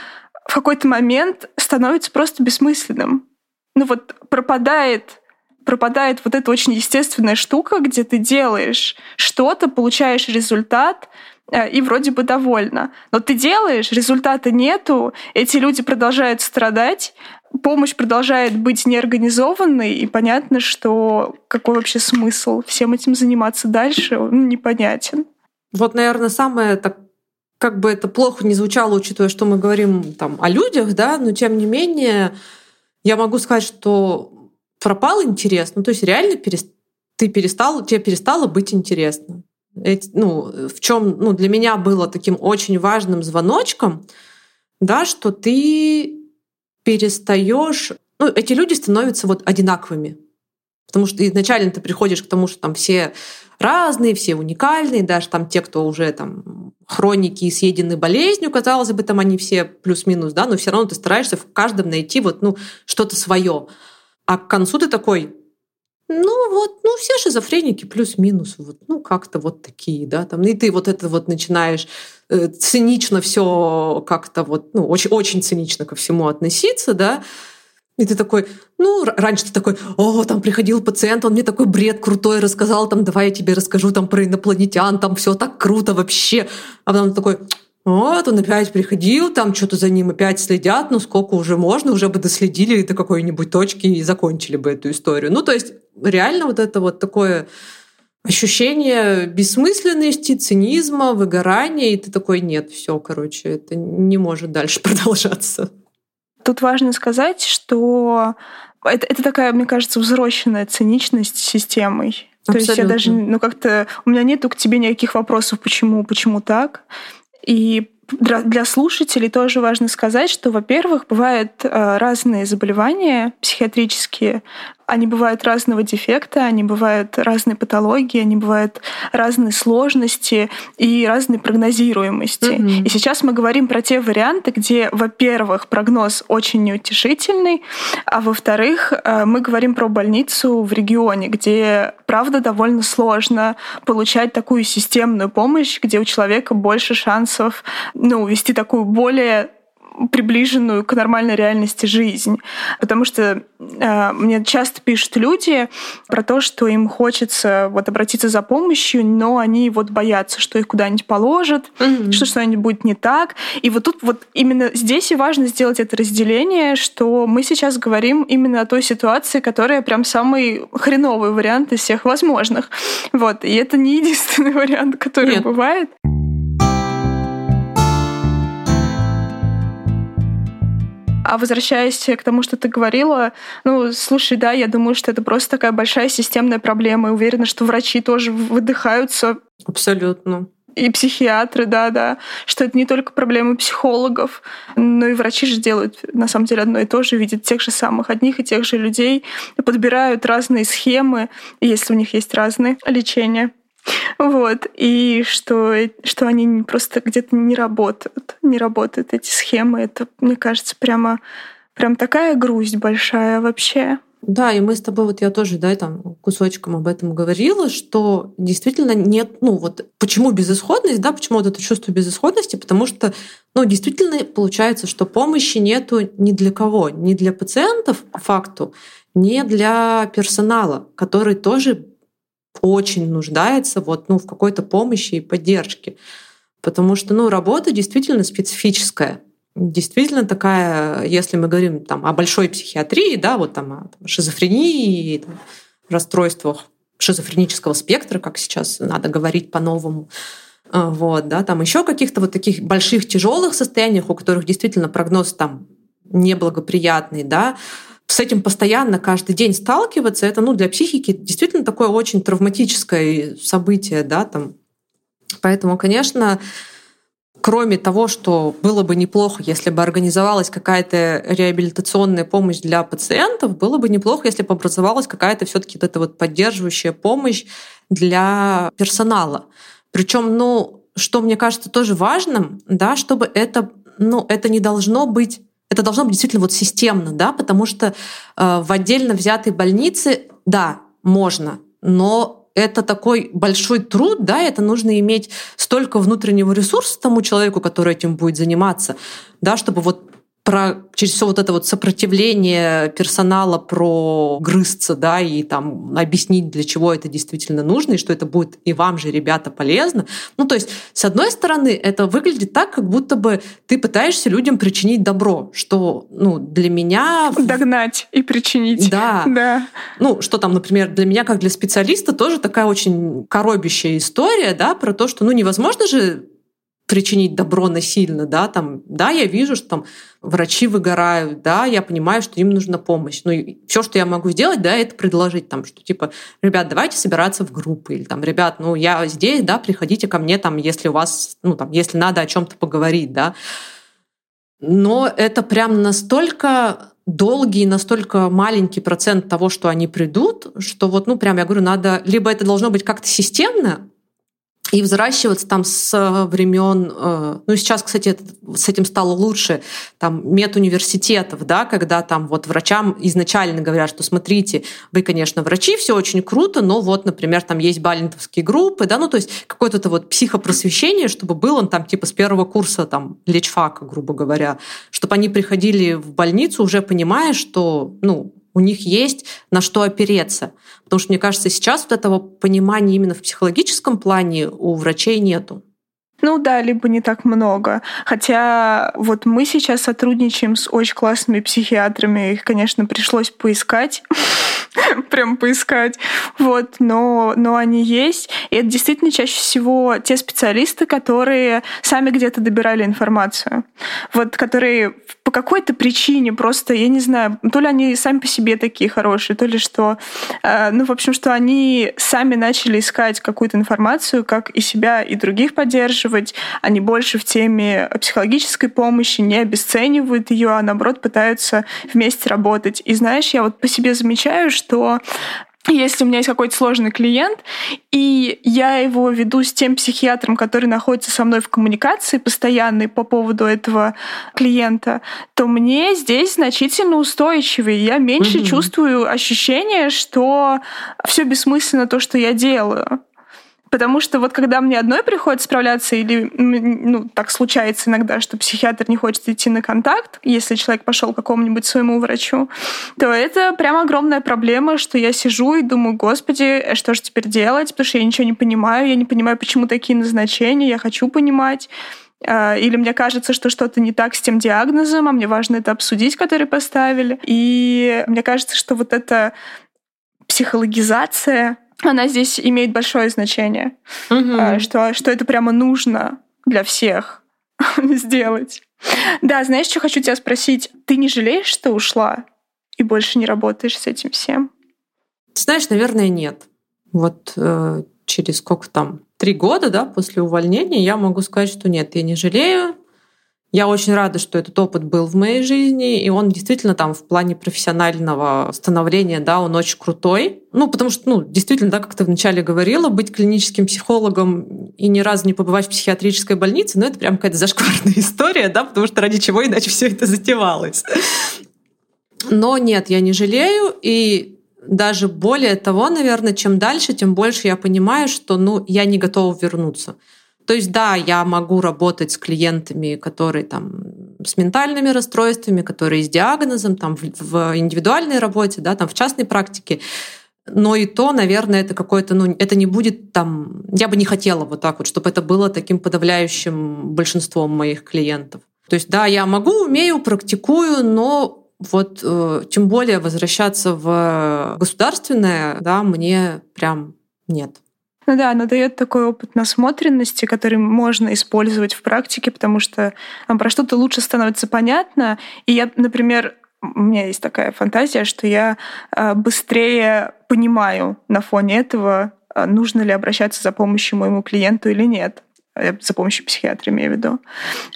в какой-то момент становится просто бессмысленным. Ну вот пропадает пропадает вот эта очень естественная штука, где ты делаешь что-то, получаешь результат, э, и вроде бы довольна. Но ты делаешь, результата нету, эти люди продолжают страдать, помощь продолжает быть неорганизованной, и понятно, что какой вообще смысл всем этим заниматься дальше, он непонятен. Вот, наверное, самое так как бы это плохо не звучало, учитывая, что мы говорим там о людях, да, но тем не менее я могу сказать, что пропал интерес. Ну, то есть реально ты перестал, тебе перестало быть интересно. Эти, ну, в чем ну, для меня было таким очень важным звоночком, да, что ты перестаешь, ну, эти люди становятся вот одинаковыми. Потому что изначально ты приходишь к тому, что там все разные, все уникальные, даже там те, кто уже там хроники и съедены болезнью, казалось бы, там они все плюс-минус, да, но все равно ты стараешься в каждом найти вот, ну, что-то свое. А к концу ты такой, ну вот, ну все шизофреники плюс-минус, вот, ну как-то вот такие, да, там, и ты вот это вот начинаешь э, цинично все как-то вот, ну очень, очень цинично ко всему относиться, да, и ты такой, ну, раньше ты такой, о, там приходил пациент, он мне такой бред крутой рассказал, там, давай я тебе расскажу там про инопланетян, там все так круто вообще. А потом такой, вот, он опять приходил, там что-то за ним опять следят, ну сколько уже можно, уже бы доследили до какой-нибудь точки и закончили бы эту историю. Ну, то есть реально вот это вот такое ощущение бессмысленности, цинизма, выгорания, и ты такой, нет, все, короче, это не может дальше [laughs] продолжаться. Тут важно сказать, что это, это такая, мне кажется, взросленная циничность системой. Абсолютно. То есть я даже, ну как-то, у меня нету к тебе никаких вопросов, почему, почему так. И для слушателей тоже важно сказать, что, во-первых, бывают э, разные заболевания психиатрические, они бывают разного дефекта, они бывают разной патологии, они бывают разные сложности и разной прогнозируемости. Mm-hmm. И сейчас мы говорим про те варианты, где, во-первых, прогноз очень неутешительный, а во-вторых, э, мы говорим про больницу в регионе, где, правда, довольно сложно получать такую системную помощь, где у человека больше шансов ну, вести такую более приближенную к нормальной реальности жизнь. Потому что э, мне часто пишут люди про то, что им хочется вот обратиться за помощью, но они вот боятся, что их куда-нибудь положат, mm-hmm. что что-нибудь будет не так. И вот тут вот именно здесь и важно сделать это разделение, что мы сейчас говорим именно о той ситуации, которая прям самый хреновый вариант из всех возможных. Вот. И это не единственный [laughs] вариант, который Нет. бывает. А возвращаясь к тому, что ты говорила, ну, слушай, да, я думаю, что это просто такая большая системная проблема. И уверена, что врачи тоже выдыхаются. Абсолютно. И психиатры, да-да, что это не только проблемы психологов, но и врачи же делают на самом деле одно и то же, видят тех же самых одних и тех же людей, подбирают разные схемы, если у них есть разные лечения. Вот. И что, что они просто где-то не работают. Не работают эти схемы. Это, мне кажется, прямо, прям такая грусть большая вообще. Да, и мы с тобой, вот я тоже, да, там кусочком об этом говорила, что действительно нет, ну вот почему безысходность, да, почему вот это чувство безысходности, потому что, ну, действительно получается, что помощи нету ни для кого, ни для пациентов, по факту, ни для персонала, который тоже очень нуждается вот, ну, в какой-то помощи и поддержке. Потому что ну, работа действительно специфическая. Действительно такая, если мы говорим там, о большой психиатрии, да, вот там о там, шизофрении, там, расстройствах шизофренического спектра, как сейчас надо говорить по-новому, а, вот, да, там еще каких-то вот таких больших тяжелых состояниях, у которых действительно прогноз там неблагоприятный, да, с этим постоянно каждый день сталкиваться, это ну, для психики действительно такое очень травматическое событие. Да, там. Поэтому, конечно, кроме того, что было бы неплохо, если бы организовалась какая-то реабилитационная помощь для пациентов, было бы неплохо, если бы образовалась какая-то все-таки вот эта вот поддерживающая помощь для персонала. Причем, ну, что мне кажется тоже важным, да, чтобы это, ну, это не должно быть это должно быть действительно вот системно, да, потому что э, в отдельно взятой больнице, да, можно, но это такой большой труд, да, это нужно иметь столько внутреннего ресурса тому человеку, который этим будет заниматься, да, чтобы вот про через все вот это вот сопротивление персонала про грызться, да, и там объяснить, для чего это действительно нужно, и что это будет и вам же, ребята, полезно. Ну, то есть, с одной стороны, это выглядит так, как будто бы ты пытаешься людям причинить добро, что, ну, для меня... Догнать и причинить. Да. да. Ну, что там, например, для меня, как для специалиста, тоже такая очень коробящая история, да, про то, что, ну, невозможно же причинить добро насильно, да, там, да, я вижу, что там врачи выгорают, да, я понимаю, что им нужна помощь. Ну, все, что я могу сделать, да, это предложить там, что типа, ребят, давайте собираться в группы, или там, ребят, ну, я здесь, да, приходите ко мне там, если у вас, ну, там, если надо о чем-то поговорить, да. Но это прям настолько долгий, настолько маленький процент того, что они придут, что вот, ну, прям я говорю, надо, либо это должно быть как-то системно, и взращиваться там с времен, э, ну сейчас, кстати, с этим стало лучше, там медуниверситетов, да, когда там вот врачам изначально говорят, что смотрите, вы, конечно, врачи, все очень круто, но вот, например, там есть балентовские группы, да, ну то есть какое-то вот психопросвещение, чтобы был он там типа с первого курса там лечфака, грубо говоря, чтобы они приходили в больницу уже понимая, что, ну, у них есть на что опереться. Потому что, мне кажется, сейчас вот этого понимания именно в психологическом плане у врачей нету. Ну да, либо не так много. Хотя вот мы сейчас сотрудничаем с очень классными психиатрами. Их, конечно, пришлось поискать. [laughs] Прям поискать. Вот, но, но они есть. И это действительно чаще всего те специалисты, которые сами где-то добирали информацию. Вот, которые по какой-то причине просто, я не знаю, то ли они сами по себе такие хорошие, то ли что, э, ну, в общем, что они сами начали искать какую-то информацию, как и себя, и других поддерживать. Они больше в теме психологической помощи, не обесценивают ее, а наоборот пытаются вместе работать. И знаешь, я вот по себе замечаю, что если у меня есть какой-то сложный клиент, и я его веду с тем психиатром, который находится со мной в коммуникации постоянной по поводу этого клиента, то мне здесь значительно устойчивее. Я меньше mm-hmm. чувствую ощущение, что все бессмысленно то, что я делаю. Потому что вот когда мне одной приходится справляться, или ну, так случается иногда, что психиатр не хочет идти на контакт, если человек пошел к какому-нибудь своему врачу, то это прям огромная проблема, что я сижу и думаю, господи, э, что же теперь делать, потому что я ничего не понимаю, я не понимаю, почему такие назначения, я хочу понимать. А, или мне кажется, что что-то не так с тем диагнозом, а мне важно это обсудить, который поставили. И мне кажется, что вот эта психологизация она здесь имеет большое значение, угу. что, что это прямо нужно для всех [laughs] сделать. Да, знаешь, что хочу тебя спросить? Ты не жалеешь, что ушла и больше не работаешь с этим всем? знаешь, наверное, нет. Вот э, через сколько там три года да, после увольнения, я могу сказать, что нет, я не жалею. Я очень рада, что этот опыт был в моей жизни, и он действительно там в плане профессионального становления, да, он очень крутой. Ну, потому что, ну, действительно, да, как ты вначале говорила, быть клиническим психологом и ни разу не побывать в психиатрической больнице, ну, это прям какая-то зашкварная [laughs] история, да, потому что ради чего иначе все это затевалось. Но нет, я не жалею, и даже более того, наверное, чем дальше, тем больше я понимаю, что, ну, я не готова вернуться. То есть, да, я могу работать с клиентами, которые там с ментальными расстройствами, которые с диагнозом, там в индивидуальной работе, да, там в частной практике. Но и то, наверное, это какое-то, ну, это не будет там, я бы не хотела вот так вот, чтобы это было таким подавляющим большинством моих клиентов. То есть, да, я могу, умею, практикую, но вот э, тем более возвращаться в государственное, да, мне прям нет. Ну да, она дает такой опыт насмотренности, который можно использовать в практике, потому что там, про что-то лучше становится понятно. И я, например, у меня есть такая фантазия, что я а, быстрее понимаю на фоне этого, а, нужно ли обращаться за помощью моему клиенту или нет. Э, за помощью психиатра, имею в виду.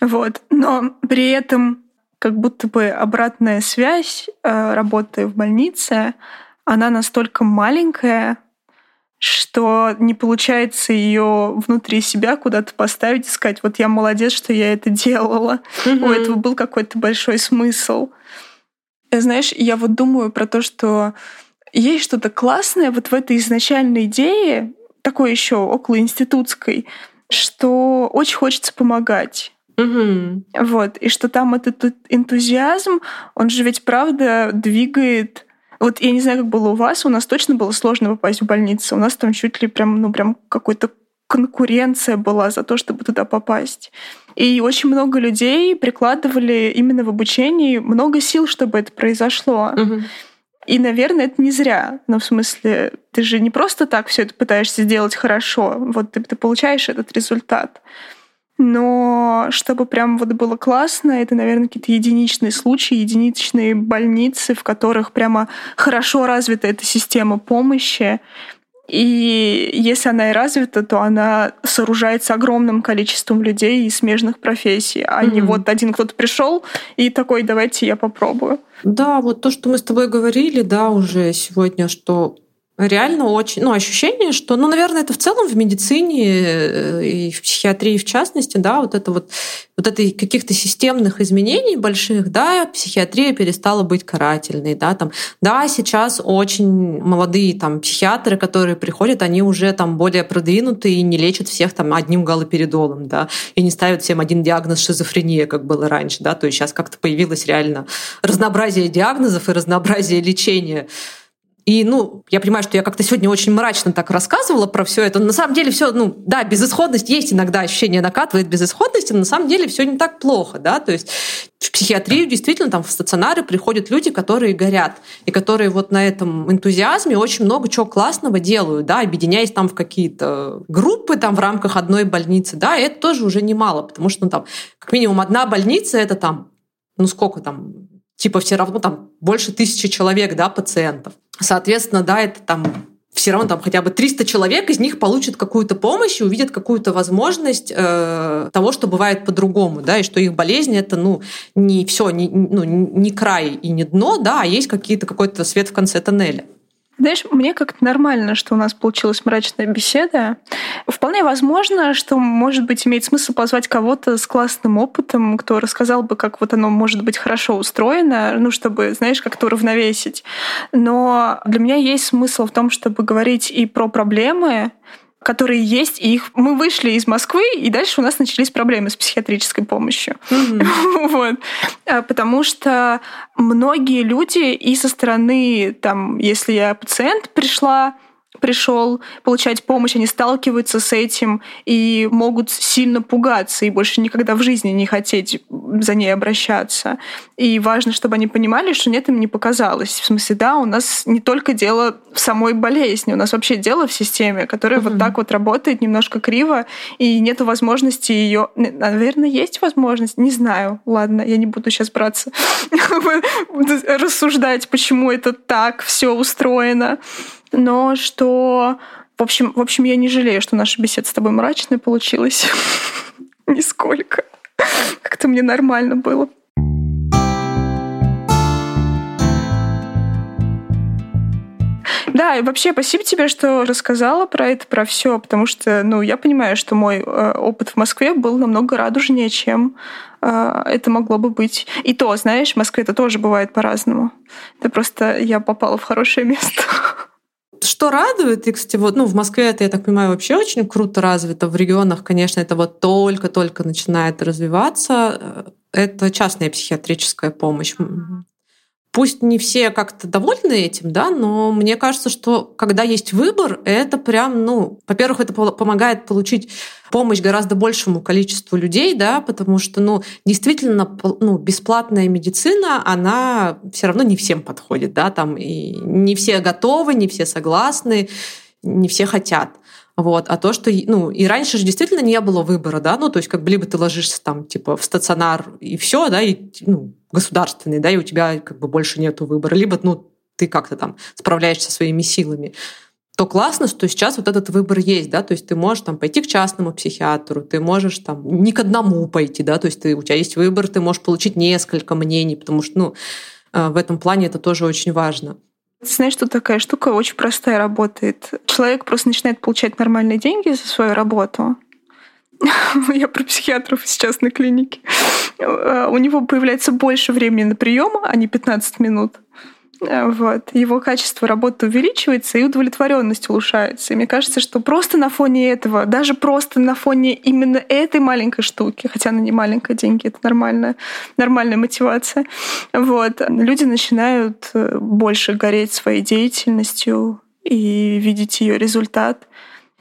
Вот. Но при этом как будто бы обратная связь, а, работая в больнице, она настолько маленькая, что не получается ее внутри себя куда-то поставить и сказать, вот я молодец, что я это делала. Mm-hmm. У этого был какой-то большой смысл. Знаешь, я вот думаю про то, что есть что-то классное вот в этой изначальной идее, такой еще околоинститутской, что очень хочется помогать. Угу. Вот. И что там этот энтузиазм, он же ведь правда двигает вот я не знаю, как было у вас, у нас точно было сложно попасть в больницу. У нас там чуть ли прям, ну, прям какой-то конкуренция была за то, чтобы туда попасть. И очень много людей прикладывали именно в обучении много сил, чтобы это произошло. Угу. И, наверное, это не зря. Но в смысле, ты же не просто так все это пытаешься сделать хорошо. Вот ты, ты получаешь этот результат. Но чтобы прям вот было классно, это, наверное, какие-то единичные случаи, единичные больницы, в которых прямо хорошо развита эта система помощи. И если она и развита, то она сооружается огромным количеством людей из смежных профессий, а mm-hmm. не вот один кто-то пришел и такой, давайте я попробую. Да, вот то, что мы с тобой говорили, да, уже сегодня, что реально очень, ну, ощущение, что, ну, наверное, это в целом в медицине э, и в психиатрии в частности, да, вот это вот, вот это каких-то системных изменений больших, да, психиатрия перестала быть карательной, да, там, да, сейчас очень молодые там психиатры, которые приходят, они уже там более продвинутые и не лечат всех там одним галоперидолом, да, и не ставят всем один диагноз шизофрения, как было раньше, да, то есть сейчас как-то появилось реально разнообразие диагнозов и разнообразие лечения. И, ну, я понимаю, что я как-то сегодня очень мрачно так рассказывала про все это. На самом деле все, ну, да, безысходность есть иногда ощущение накатывает безысходности, но на самом деле все не так плохо, да, то есть в психиатрию действительно там в стационары приходят люди, которые горят, и которые вот на этом энтузиазме очень много чего классного делают, да, объединяясь там в какие-то группы там в рамках одной больницы, да, и это тоже уже немало, потому что ну, там как минимум одна больница это там, ну сколько там, типа все равно там больше тысячи человек, да, пациентов. Соответственно, да, это там все равно там хотя бы 300 человек из них получат какую-то помощь и увидят какую-то возможность э, того, что бывает по-другому, да, и что их болезнь это, ну, не все, не, ну, не край и не дно, да, а есть какие-то какой-то свет в конце тоннеля. Знаешь, мне как-то нормально, что у нас получилась мрачная беседа. Вполне возможно, что, может быть, имеет смысл позвать кого-то с классным опытом, кто рассказал бы, как вот оно может быть хорошо устроено, ну, чтобы, знаешь, как-то уравновесить. Но для меня есть смысл в том, чтобы говорить и про проблемы, которые есть, и их мы вышли из Москвы, и дальше у нас начались проблемы с психиатрической помощью. Mm-hmm. [laughs] вот. А, потому что многие люди и со стороны, там, если я пациент пришла, пришел получать помощь, они сталкиваются с этим и могут сильно пугаться и больше никогда в жизни не хотеть за ней обращаться. И важно, чтобы они понимали, что нет, им не показалось. В смысле, да, у нас не только дело в самой болезни, у нас вообще дело в системе, которая mm-hmm. вот так вот работает немножко криво, и нет возможности ее... Наверное, есть возможность, не знаю. Ладно, я не буду сейчас браться [laughs] рассуждать, почему это так все устроено но что В общем, в общем, я не жалею, что наша беседа с тобой мрачная получилась. [laughs] Нисколько. Как-то мне нормально было. Да, и вообще спасибо тебе, что рассказала про это, про все, потому что, ну, я понимаю, что мой э, опыт в Москве был намного радужнее, чем э, это могло бы быть. И то, знаешь, в Москве это тоже бывает по-разному. Это просто я попала в хорошее место. [laughs] Что радует, и, кстати, вот, ну, в Москве это, я так понимаю, вообще очень круто развито. В регионах, конечно, это вот только-только начинает развиваться. Это частная психиатрическая помощь. Пусть не все как-то довольны этим, да, но мне кажется, что когда есть выбор, это прям, ну, во-первых, это помогает получить помощь гораздо большему количеству людей, да, потому что, ну, действительно, ну, бесплатная медицина, она все равно не всем подходит, да, там и не все готовы, не все согласны, не все хотят. Вот. А то, что, ну, и раньше же действительно не было выбора, да, ну, то есть как бы либо ты ложишься там, типа, в стационар и все, да, и, ну, государственный, да, и у тебя как бы больше нету выбора, либо, ну, ты как-то там справляешься своими силами то классно, что сейчас вот этот выбор есть, да, то есть ты можешь там пойти к частному психиатру, ты можешь там не к одному пойти, да, то есть ты, у тебя есть выбор, ты можешь получить несколько мнений, потому что, ну, э, в этом плане это тоже очень важно. Знаешь, что такая штука очень простая работает. Человек просто начинает получать нормальные деньги за свою работу. [laughs] Я про психиатров сейчас на клинике. Э, у него появляется больше времени на прием, а не 15 минут. Э, вот. Его качество работы увеличивается, и удовлетворенность улучшается. И мне кажется, что просто на фоне этого, даже просто на фоне именно этой маленькой штуки, хотя она не маленькая, деньги — это нормальная, нормальная мотивация, вот, люди начинают э, больше гореть своей деятельностью и видеть ее результат.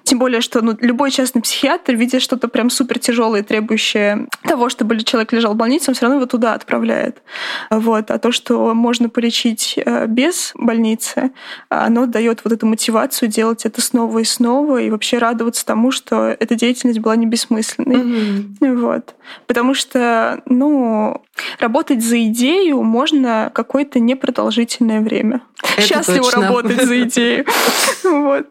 Тем более, что ну, любой частный психиатр, видя что-то прям супер тяжелое, требующее того, чтобы человек лежал в больнице, он все равно его туда отправляет. Вот. А то, что можно полечить э, без больницы, оно дает вот эту мотивацию делать это снова и снова и вообще радоваться тому, что эта деятельность была не бессмысленной. Mm-hmm. Вот. Потому что, ну, работать за идею можно какое-то непродолжительное время. Это Счастливо точно. работать за идею. [laughs] Вот.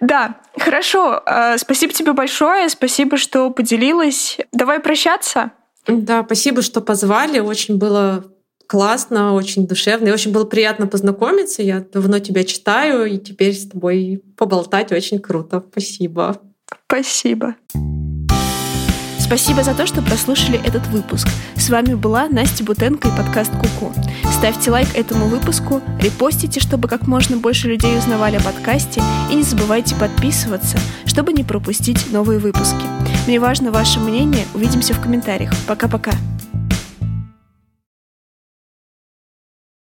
Да, хорошо. Э, спасибо тебе большое. Спасибо, что поделилась. Давай прощаться. Да, спасибо, что позвали. Очень было классно, очень душевно. И очень было приятно познакомиться. Я давно тебя читаю, и теперь с тобой поболтать очень круто. Спасибо. Спасибо. Спасибо за то, что прослушали этот выпуск. С вами была Настя Бутенко и подкаст Куку. Ставьте лайк этому выпуску, репостите, чтобы как можно больше людей узнавали о подкасте, и не забывайте подписываться, чтобы не пропустить новые выпуски. Мне важно ваше мнение. Увидимся в комментариях. Пока-пока.